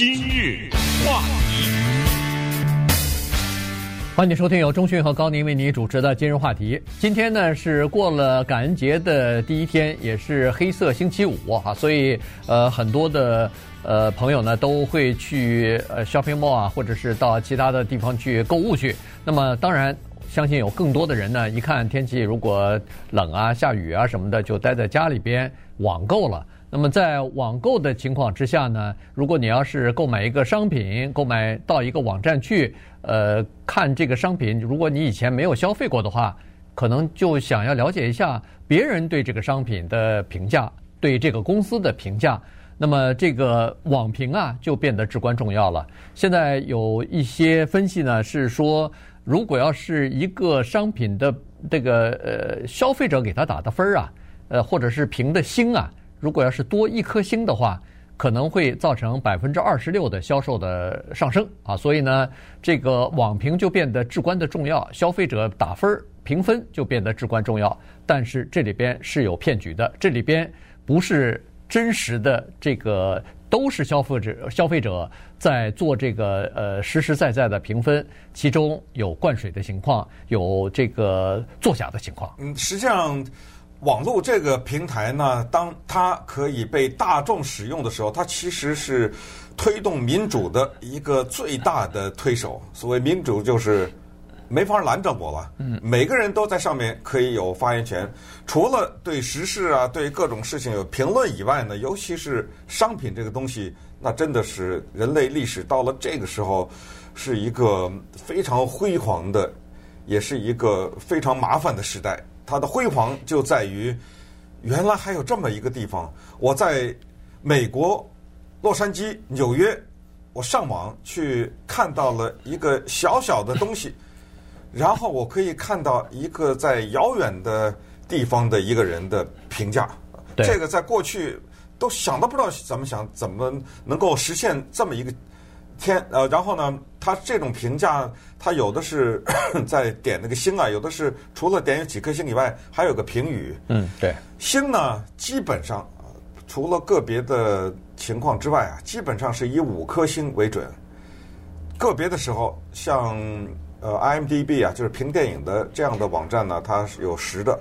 今日话题，欢迎收听由中讯和高宁为你主持的今日话题。今天呢是过了感恩节的第一天，也是黑色星期五啊，所以呃很多的呃朋友呢都会去呃 shopping mall 啊，或者是到其他的地方去购物去。那么当然。相信有更多的人呢，一看天气如果冷啊、下雨啊什么的，就待在家里边网购了。那么在网购的情况之下呢，如果你要是购买一个商品，购买到一个网站去，呃，看这个商品，如果你以前没有消费过的话，可能就想要了解一下别人对这个商品的评价，对这个公司的评价。那么这个网评啊，就变得至关重要了。现在有一些分析呢，是说。如果要是一个商品的这个呃消费者给他打的分儿啊，呃或者是评的星啊，如果要是多一颗星的话，可能会造成百分之二十六的销售的上升啊。所以呢，这个网评就变得至关的重要，消费者打分儿评分就变得至关重要。但是这里边是有骗局的，这里边不是真实的这个。都是消费者，消费者在做这个呃实实在在的评分，其中有灌水的情况，有这个作假的情况。嗯，实际上，网络这个平台呢，当它可以被大众使用的时候，它其实是推动民主的一个最大的推手。所谓民主，就是。没法拦着我了。嗯，每个人都在上面可以有发言权，除了对时事啊、对各种事情有评论以外呢，尤其是商品这个东西，那真的是人类历史到了这个时候，是一个非常辉煌的，也是一个非常麻烦的时代。它的辉煌就在于，原来还有这么一个地方。我在美国洛杉矶、纽约，我上网去看到了一个小小的东西。然后我可以看到一个在遥远的地方的一个人的评价，这个在过去都想都不知道怎么想，怎么能够实现这么一个天呃，然后呢，他这种评价，他有的是 在点那个星啊，有的是除了点有几颗星以外，还有个评语。嗯，对。星呢，基本上除了个别的情况之外啊，基本上是以五颗星为准。个别的时候，像。呃，IMDB 啊，就是评电影的这样的网站呢，它是有十的，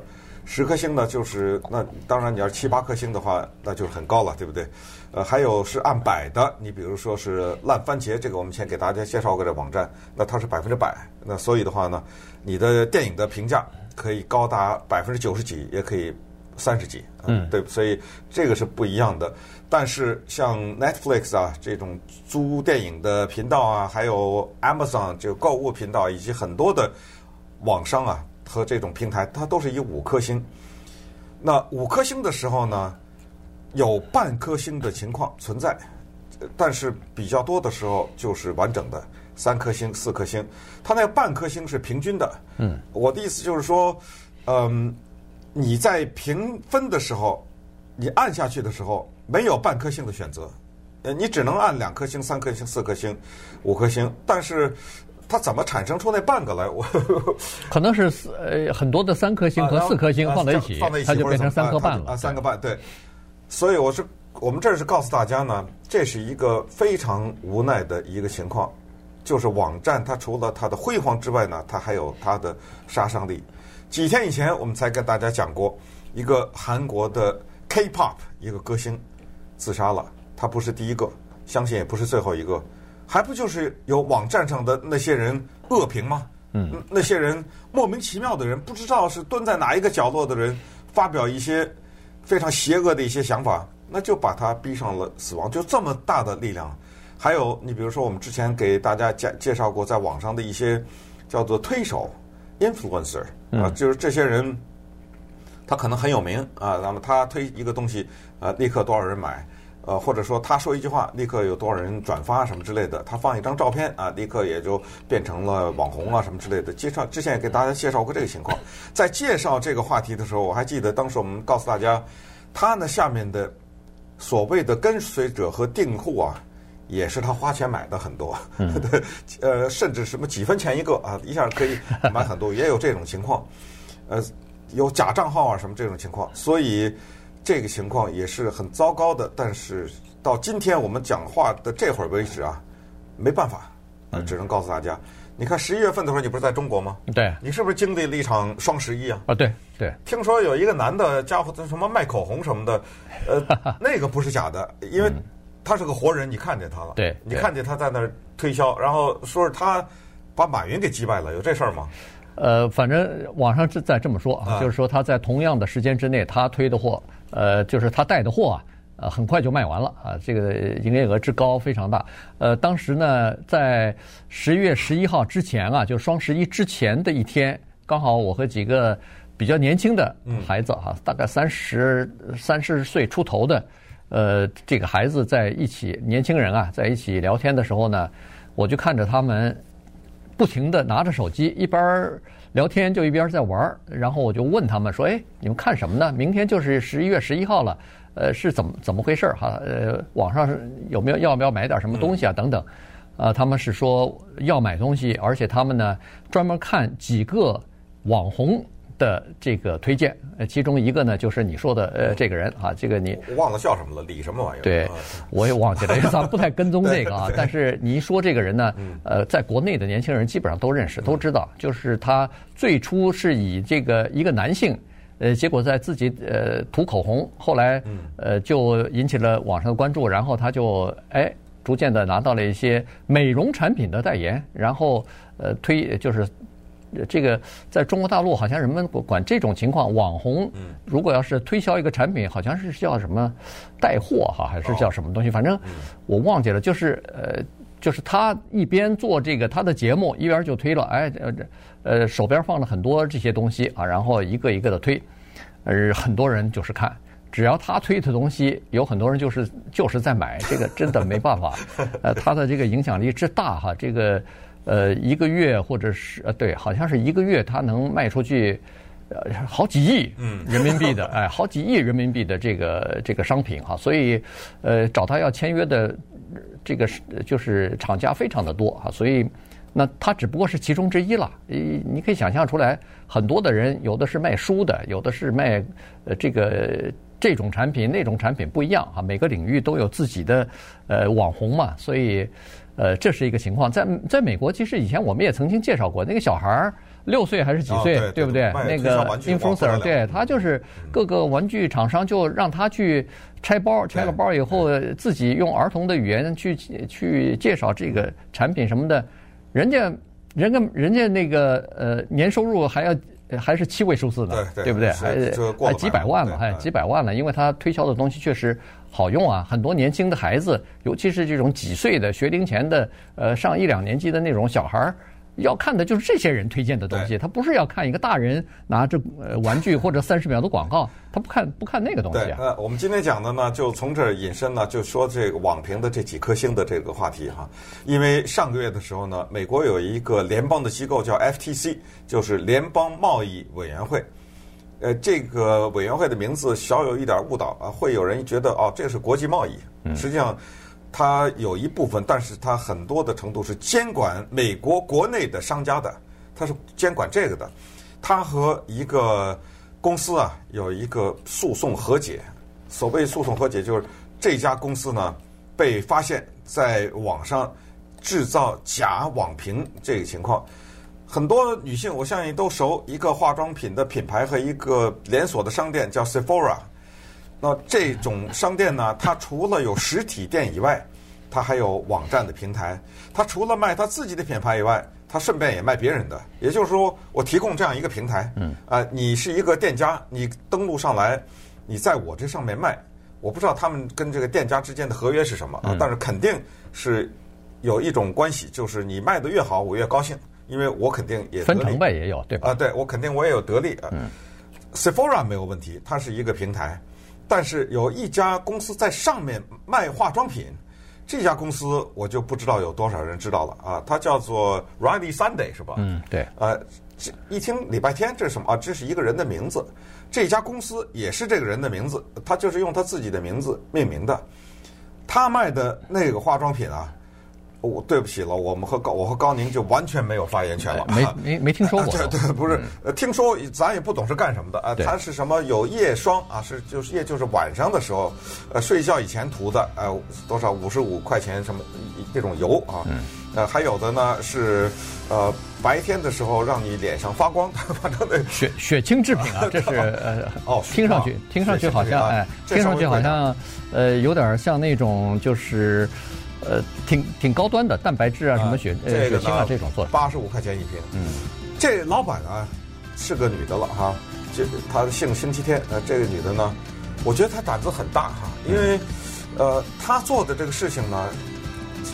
十颗星呢，就是那当然你要是七八颗星的话，那就是很高了，对不对？呃，还有是按百的，你比如说是烂番茄，这个我们先给大家介绍过这网站，那它是百分之百，那所以的话呢，你的电影的评价可以高达百分之九十几，也可以。三十几，嗯，对，所以这个是不一样的。但是像 Netflix 啊这种租电影的频道啊，还有 Amazon 就购物频道，以及很多的网商啊和这种平台，它都是以五颗星。那五颗星的时候呢，有半颗星的情况存在，但是比较多的时候就是完整的三颗星、四颗星。它那个半颗星是平均的。嗯，我的意思就是说，嗯。你在评分的时候，你按下去的时候没有半颗星的选择，呃，你只能按两颗星、三颗星、四颗星、五颗星。但是它怎么产生出那半个来？我 可能是呃很多的三颗星和四颗星放在一起，放在一起它就变成三颗半了。啊，三个半对。所以我是我们这是告诉大家呢，这是一个非常无奈的一个情况，就是网站它除了它的辉煌之外呢，它还有它的杀伤力。几天以前，我们才跟大家讲过，一个韩国的 K-pop 一个歌星自杀了。他不是第一个，相信也不是最后一个，还不就是有网站上的那些人恶评吗？嗯，那些人莫名其妙的人，不知道是蹲在哪一个角落的人，发表一些非常邪恶的一些想法，那就把他逼上了死亡。就这么大的力量。还有，你比如说，我们之前给大家介介绍过，在网上的一些叫做推手。influencer 啊，就是这些人，他可能很有名啊。那么他推一个东西啊，立刻多少人买？呃，或者说他说一句话，立刻有多少人转发什么之类的。他放一张照片啊，立刻也就变成了网红啊什么之类的。介绍之前也给大家介绍过这个情况。在介绍这个话题的时候，我还记得当时我们告诉大家，他呢下面的所谓的跟随者和订户啊。也是他花钱买的很多，对，呃，甚至什么几分钱一个啊，一下可以买很多，也有这种情况，呃，有假账号啊什么这种情况，所以这个情况也是很糟糕的。但是到今天我们讲话的这会儿为止啊，没办法，啊，只能告诉大家，你看十一月份的时候，你不是在中国吗？对，你是不是经历了一场双十一啊？啊，对对。听说有一个男的家伙，他什么卖口红什么的，呃，那个不是假的，因为他是个活人，你看见他了，对，你看见他在那儿推销，然后说是他把马云给击败了，有这事儿吗？呃，反正网上是在这么说啊，就是说他在同样的时间之内，他推的货，呃，就是他带的货啊，呃，很快就卖完了啊，这个营业额之高非常大。呃，当时呢，在十一月十一号之前啊，就双十一之前的一天，刚好我和几个比较年轻的孩子哈、大概三十三十岁出头的，呃，这个孩子在一起，年轻人啊，在一起聊天的时候呢，我就看着他们。不停地拿着手机，一边儿聊天就一边在玩儿。然后我就问他们说：“哎，你们看什么呢？明天就是十一月十一号了，呃，是怎么怎么回事儿哈？呃，网上有没有要不要买点什么东西啊？等等。啊，他们是说要买东西，而且他们呢专门看几个网红。”的这个推荐，呃，其中一个呢，就是你说的呃这个人啊，这个你我忘了叫什么了，李什么玩意儿？对，我也忘记了，因为咱们不太跟踪这个啊。但是你一说这个人呢，呃，在国内的年轻人基本上都认识，都知道，就是他最初是以这个一个男性，呃，结果在自己呃涂口红，后来呃就引起了网上的关注，然后他就哎逐渐的拿到了一些美容产品的代言，然后呃推就是。这个在中国大陆好像人们管这种情况，网红如果要是推销一个产品，好像是叫什么带货哈，还是叫什么东西？反正我忘记了。就是呃，就是他一边做这个他的节目，一边就推了，哎呃呃手边放了很多这些东西啊，然后一个一个的推，而很多人就是看，只要他推的东西，有很多人就是就是在买，这个真的没办法。呃，他的这个影响力之大哈，这个。呃，一个月或者是呃，对，好像是一个月，他能卖出去呃好几亿人民币的，哎，好几亿人民币的这个这个商品哈，所以呃找他要签约的这个是就是厂家非常的多哈，所以那他只不过是其中之一了。你你可以想象出来，很多的人有的是卖书的，有的是卖呃这个这种产品那种产品不一样哈，每个领域都有自己的呃网红嘛，所以。呃，这是一个情况，在在美国，其实以前我们也曾经介绍过，那个小孩儿六岁还是几岁，对不对？那个 influencer，对，他就是各个玩具厂商就让他去拆包，拆了包以后自己用儿童的语言去去介绍这个产品什么的，人家，人家人家那个呃年收入还要还是七位数字呢，对不对？还还几百万嘛，还几百万呢，因为他推销的东西确实。好用啊！很多年轻的孩子，尤其是这种几岁的学龄前的，呃，上一两年级的那种小孩儿，要看的就是这些人推荐的东西。他不是要看一个大人拿着呃玩具或者三十秒的广告，他不看不看那个东西啊。呃，我们今天讲的呢，就从这儿引申呢，就说这个网评的这几颗星的这个话题哈。因为上个月的时候呢，美国有一个联邦的机构叫 FTC，就是联邦贸易委员会。呃，这个委员会的名字小有一点误导啊，会有人觉得哦，这是国际贸易。实际上，它有一部分，但是它很多的程度是监管美国国内的商家的，它是监管这个的。它和一个公司啊有一个诉讼和解。所谓诉讼和解，就是这家公司呢被发现在网上制造假网评这个情况。很多女性，我相信都熟一个化妆品的品牌和一个连锁的商店叫 Sephora。那这种商店呢，它除了有实体店以外，它还有网站的平台。它除了卖它自己的品牌以外，它顺便也卖别人的。也就是说，我提供这样一个平台，嗯，啊，你是一个店家，你登录上来，你在我这上面卖，我不知道他们跟这个店家之间的合约是什么啊，但是肯定是有一种关系，就是你卖的越好，我越高兴。因为我肯定也分成呗，也有对吧？啊，对，我肯定我也有得利啊。嗯，Sephora 没有问题，它是一个平台，但是有一家公司在上面卖化妆品，这家公司我就不知道有多少人知道了啊。它叫做 Riley Sunday 是吧？嗯，对。呃，一听礼拜天这是什么啊？这是一个人的名字，这家公司也是这个人的名字，他就是用他自己的名字命名的。他卖的那个化妆品啊。我对不起了，我们和高我和高宁就完全没有发言权了。没没没听说过。对对，不是，呃，听说咱也不懂是干什么的啊。它是什么？有夜霜啊，是就是夜就是晚上的时候，呃，睡觉以前涂的，呃，多少五十五块钱什么这种油啊。嗯。呃，还有的呢是，呃，白天的时候让你脸上发光，反正那血血清制品啊，这是呃哦，听上去听上去好像哎，听上去好像呃有点像那种就是。呃，挺挺高端的蛋白质啊，什么血呃血清啊这种做的，八十五块钱一瓶。嗯，这老板啊是个女的了哈，这她姓星期天。呃，这个女的呢，我觉得她胆子很大哈，因为呃她做的这个事情呢，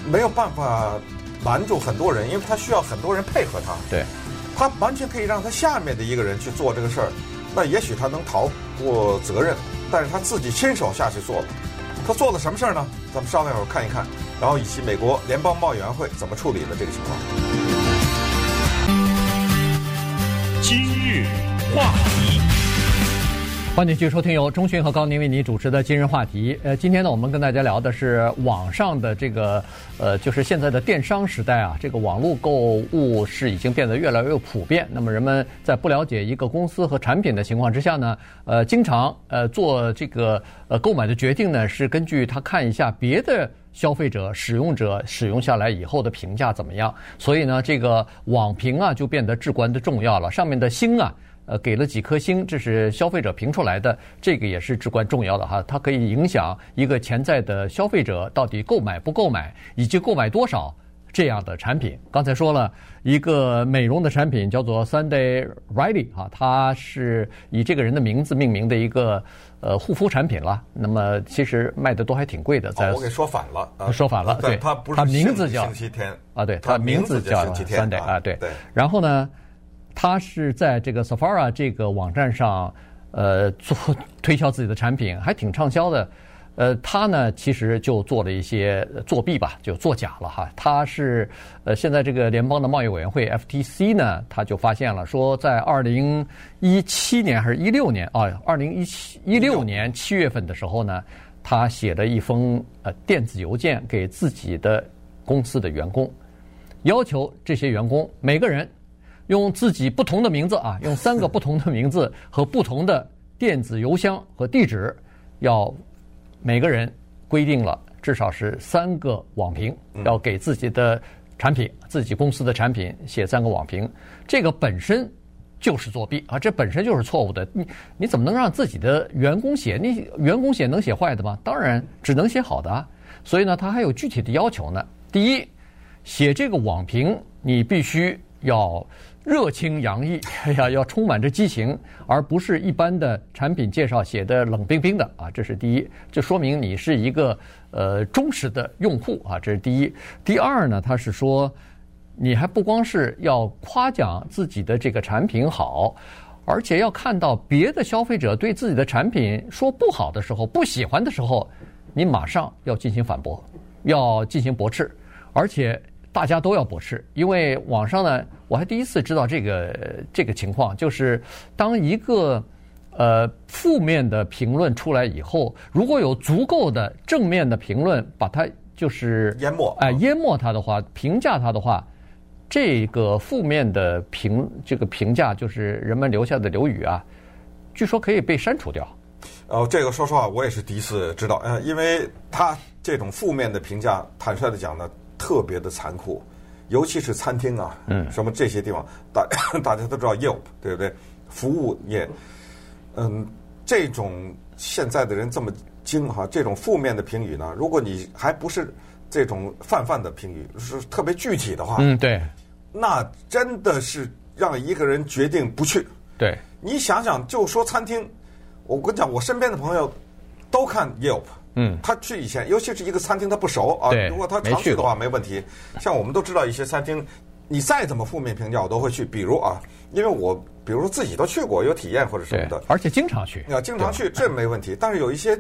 没有办法瞒住很多人，因为她需要很多人配合她。对，她完全可以让她下面的一个人去做这个事儿，那也许她能逃过责任，但是她自己亲手下去做了。她做了什么事儿呢？咱们稍等一会儿看一看。然后以及美国联邦贸易委员会怎么处理的这个情况？今日话题，欢迎继续收听由中讯和高宁为您主持的今日话题。呃，今天呢，我们跟大家聊的是网上的这个呃，就是现在的电商时代啊，这个网络购物是已经变得越来越普遍。那么人们在不了解一个公司和产品的情况之下呢，呃，经常呃做这个呃购买的决定呢，是根据他看一下别的。消费者、使用者使用下来以后的评价怎么样？所以呢，这个网评啊就变得至关的重要了。上面的星啊，呃，给了几颗星，这是消费者评出来的，这个也是至关重要的哈。它可以影响一个潜在的消费者到底购买不购买，以及购买多少这样的产品。刚才说了一个美容的产品叫做 Sunday Riley 哈，它是以这个人的名字命名的一个。呃，护肤产品了，那么其实卖的都还挺贵的。在、哦、我给说反了，啊、说反了。对，它不是他名字叫星期天啊，对，它名字叫 Sunday 啊，对。对。然后呢，他是在这个 Sephora 这个网站上，呃，做推销自己的产品，还挺畅销的。呃，他呢，其实就做了一些作弊吧，就作假了哈。他是呃，现在这个联邦的贸易委员会 FTC 呢，他就发现了，说在二零一七年还是一六年啊，二零一七一六年七月份的时候呢，他写了一封呃电子邮件给自己的公司的员工，要求这些员工每个人用自己不同的名字啊，用三个不同的名字和不同的电子邮箱和地址要。每个人规定了至少是三个网评，要给自己的产品、自己公司的产品写三个网评，这个本身就是作弊啊！这本身就是错误的。你你怎么能让自己的员工写？你员工写能写坏的吗？当然只能写好的啊！所以呢，他还有具体的要求呢。第一，写这个网评，你必须要。热情洋溢，哎呀，要充满着激情，而不是一般的产品介绍写的冷冰冰的啊！这是第一，这说明你是一个呃忠实的用户啊！这是第一。第二呢，他是说，你还不光是要夸奖自己的这个产品好，而且要看到别的消费者对自己的产品说不好的时候、不喜欢的时候，你马上要进行反驳，要进行驳斥，而且。大家都要驳斥，因为网上呢，我还第一次知道这个这个情况，就是当一个呃负面的评论出来以后，如果有足够的正面的评论把它就是淹没，哎，淹没它的话，评价它的话，这个负面的评这个评价就是人们留下的留语啊，据说可以被删除掉。哦，这个说实话，我也是第一次知道，嗯，因为他这种负面的评价，坦率的讲呢。特别的残酷，尤其是餐厅啊，嗯，什么这些地方，大大家都知道 Yelp，对不对？服务业，嗯，这种现在的人这么精哈，这种负面的评语呢，如果你还不是这种泛泛的评语，是特别具体的话，嗯，对，那真的是让一个人决定不去。对，你想想，就说餐厅，我跟你讲，我身边的朋友都看 Yelp。嗯，他去以前，尤其是一个餐厅，他不熟啊。如果他常去的话，没问题。像我们都知道一些餐厅，你再怎么负面评价，我都会去。比如啊，因为我比如说自己都去过，有体验或者什么的，而且经常去。要经常去，这没问题。但是有一些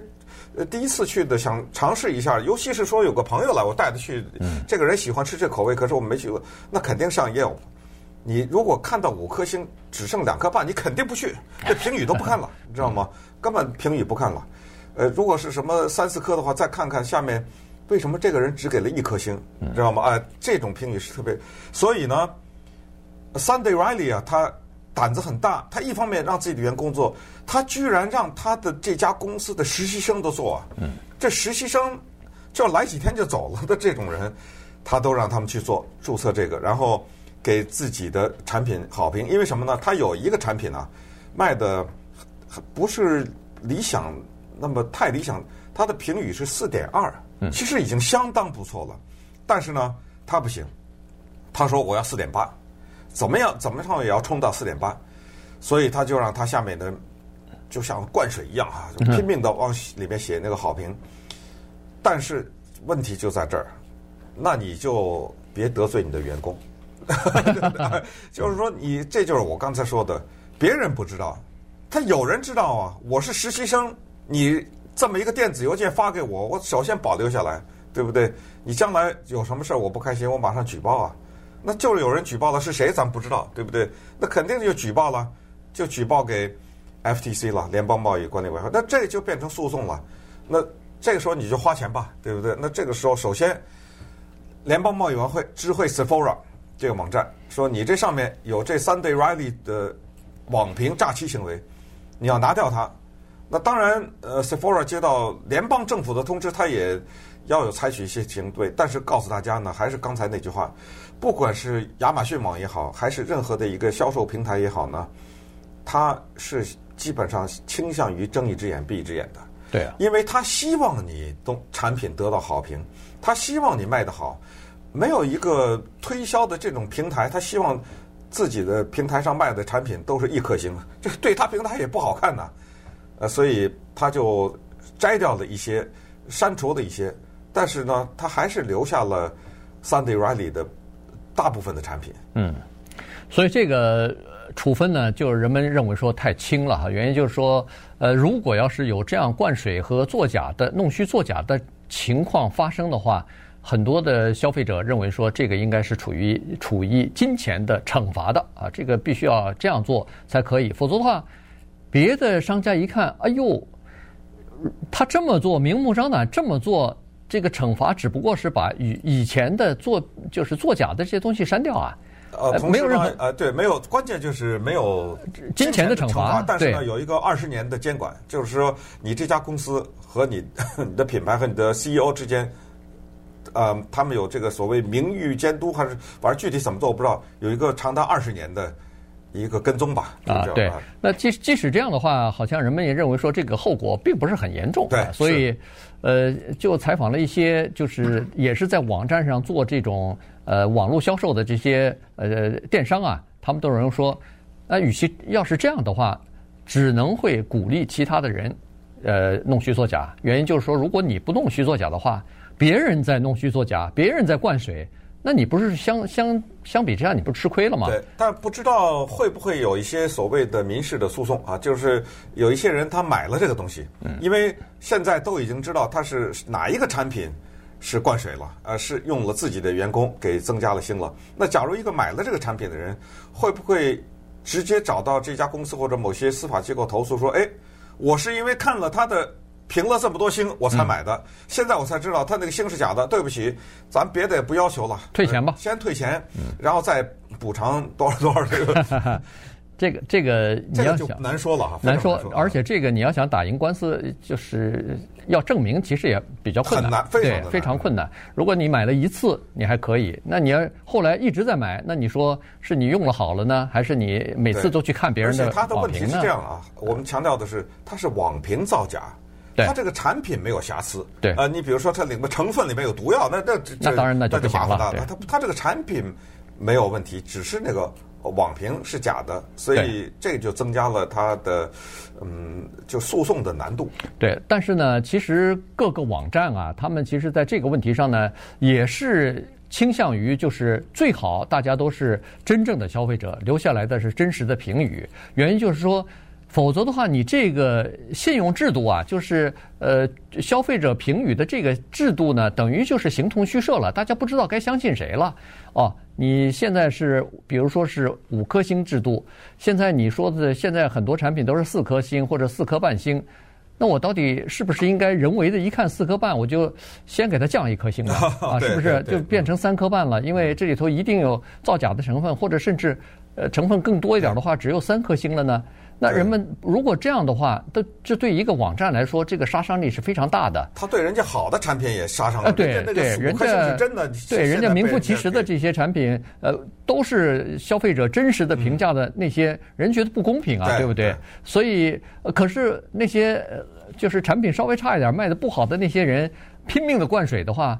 呃第一次去的，想尝试一下，尤其是说有个朋友来，我带他去，这个人喜欢吃这口味，可是我们没去过，那肯定上 Yelp。你如果看到五颗星只剩两颗半，你肯定不去，这评语都不看了，你知道吗？根本评语不看了。呃，如果是什么三四颗的话，再看看下面为什么这个人只给了一颗星？知道吗？哎，这种评语是特别，所以呢，Sunday Riley 啊，他胆子很大，他一方面让自己的员工做，他居然让他的这家公司的实习生都做啊。这实习生就来几天就走了的这种人，他都让他们去做注册这个，然后给自己的产品好评。因为什么呢？他有一个产品啊，卖的不是理想，那么太理想，他的评语是四点二。其实已经相当不错了，但是呢，他不行。他说我要四点八，怎么样？怎么样也要冲到四点八，所以他就让他下面的就像灌水一样啊，就拼命的往里面写那个好评。但是问题就在这儿，那你就别得罪你的员工。就是说，你这就是我刚才说的，别人不知道，他有人知道啊。我是实习生，你。这么一个电子邮件发给我，我首先保留下来，对不对？你将来有什么事儿我不开心，我马上举报啊。那就是有人举报了，是谁咱不知道，对不对？那肯定就举报了，就举报给 FTC 了，联邦贸易管理委员会。那这就变成诉讼了。那这个时候你就花钱吧，对不对？那这个时候，首先联邦贸易委员会知会 Sephora 这个网站，说你这上面有这 Sunday Riley 的网评诈欺行为，你要拿掉它。那当然，呃，Sephora 接到联邦政府的通知，他也要有采取一些行动。但是告诉大家呢，还是刚才那句话，不管是亚马逊网也好，还是任何的一个销售平台也好呢，他是基本上倾向于睁一只眼闭一只眼的。对啊，因为他希望你东产品得到好评，他希望你卖得好。没有一个推销的这种平台，他希望自己的平台上卖的产品都是一颗星，这对他平台也不好看呐。呃，所以他就摘掉了一些，删除了一些，但是呢，他还是留下了 Sunday Riley 的大部分的产品。嗯，所以这个处分呢，就是人们认为说太轻了哈。原因就是说，呃，如果要是有这样灌水和作假的、弄虚作假的情况发生的话，很多的消费者认为说，这个应该是处于处于金钱的惩罚的啊，这个必须要这样做才可以，否则的话。别的商家一看，哎呦，他这么做明目张胆这么做，这个惩罚只不过是把以以前的做就是作假的这些东西删掉啊。呃，没有任何呃，对，没有，关键就是没有金钱的惩罚。但是呢，有一个二十年的监管，就是说你这家公司和你 你的品牌和你的 CEO 之间，呃，他们有这个所谓名誉监督，还是反正具体怎么做我不知道，有一个长达二十年的。一个跟踪吧，啊，对，那即即使这样的话，好像人们也认为说这个后果并不是很严重，对，所以，呃，就采访了一些就是也是在网站上做这种呃网络销售的这些呃电商啊，他们都有人说，那与其要是这样的话，只能会鼓励其他的人呃弄虚作假，原因就是说，如果你不弄虚作假的话，别人在弄虚作假，别人在灌水。那你不是相相相比之下，你不吃亏了吗？对，但不知道会不会有一些所谓的民事的诉讼啊？就是有一些人他买了这个东西，嗯，因为现在都已经知道他是哪一个产品是灌水了，呃，是用了自己的员工给增加了星了。那假如一个买了这个产品的人，会不会直接找到这家公司或者某些司法机构投诉说，哎，我是因为看了他的。评了这么多星，我才买的。嗯、现在我才知道他那个星是假的。对不起，咱别的也不要求了，退钱吧。先退钱，然后再补偿多少多少这个。这个这个你要想难说了哈，难说。而且这个你要想打赢官司，就是要证明，其实也比较困难，难非常对非常困难。如果你买了一次，你还可以；那你要后来一直在买，那你说是你用了好了呢，还是你每次都去看别人的网评呢？而且他的问题是这样啊，我们强调的是，它是网评造假。它这个产品没有瑕疵，对，呃，你比如说它里面成分里面有毒药，那那那当然那就麻烦了。它它它这个产品没有问题，只是那个网评是假的，所以这就增加了它的嗯，就诉讼的难度。对，但是呢，其实各个网站啊，他们其实在这个问题上呢，也是倾向于就是最好大家都是真正的消费者，留下来的是真实的评语。原因就是说。否则的话，你这个信用制度啊，就是呃消费者评语的这个制度呢，等于就是形同虚设了，大家不知道该相信谁了。哦，你现在是比如说是五颗星制度，现在你说的现在很多产品都是四颗星或者四颗半星，那我到底是不是应该人为的一看四颗半，我就先给它降一颗星吧？啊，是不是就变成三颗半了？因为这里头一定有造假的成分，或者甚至呃成分更多一点的话，只有三颗星了呢？那人们如果这样的话，都这对一个网站来说，这个杀伤力是非常大的。他对人家好的产品也杀伤力。啊，对对，人家是真的，对人家名副其实的这些产品，呃，都是消费者真实的评价的那些人觉得不公平啊，对不对？所以，可是那些就是产品稍微差一点、卖的不好的那些人，拼命的灌水的话。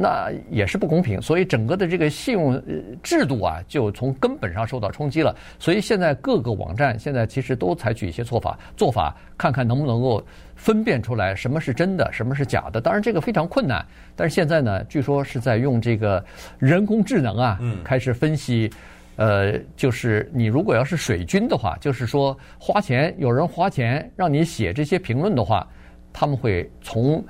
那也是不公平，所以整个的这个信用制度啊，就从根本上受到冲击了。所以现在各个网站现在其实都采取一些做法，做法看看能不能够分辨出来什么是真的，什么是假的。当然这个非常困难，但是现在呢，据说是在用这个人工智能啊，开始分析。呃，就是你如果要是水军的话，就是说花钱有人花钱让你写这些评论的话，他们会从。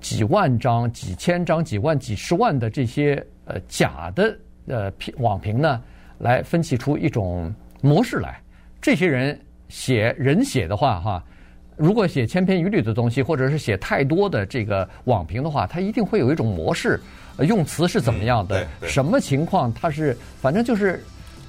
几万张、几千张、几万、几十万的这些呃假的呃评网评呢，来分析出一种模式来。这些人写人写的话哈，如果写千篇一律的东西，或者是写太多的这个网评的话，他一定会有一种模式，用词是怎么样的，什么情况，他是反正就是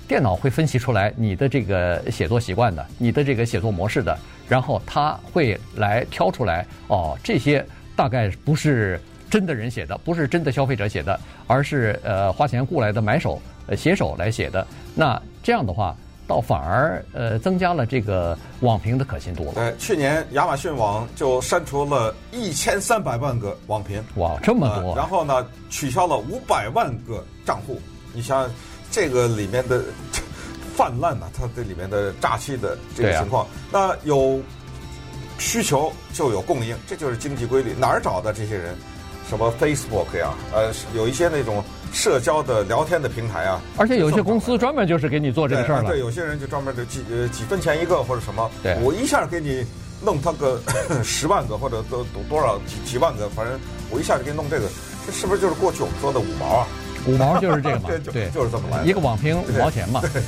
电脑会分析出来你的这个写作习惯的，你的这个写作模式的，然后他会来挑出来哦这些。大概不是真的人写的，不是真的消费者写的，而是呃花钱雇来的买手、呃写手来写的。那这样的话，倒反而呃增加了这个网评的可信度了。对，去年亚马逊网就删除了一千三百万个网评，哇，这么多！呃，然后呢，取消了五百万个账户。你想这个里面的 泛滥呐，它这里面的诈欺的这个情况，啊、那有。需求就有供应，这就是经济规律。哪儿找的这些人？什么 Facebook 呀？呃，有一些那种社交的聊天的平台啊。而且有些公司专门就是给你做这个事儿了。对，有些人就专门就几呃几分钱一个或者什么。对。我一下给你弄他个 十万个或者多多少几几万个，反正我一下就给你弄这个，这是不是就是过去我们说的五毛啊？五毛就是这个嘛。对，就是这么来的。一个网评五毛钱嘛。对。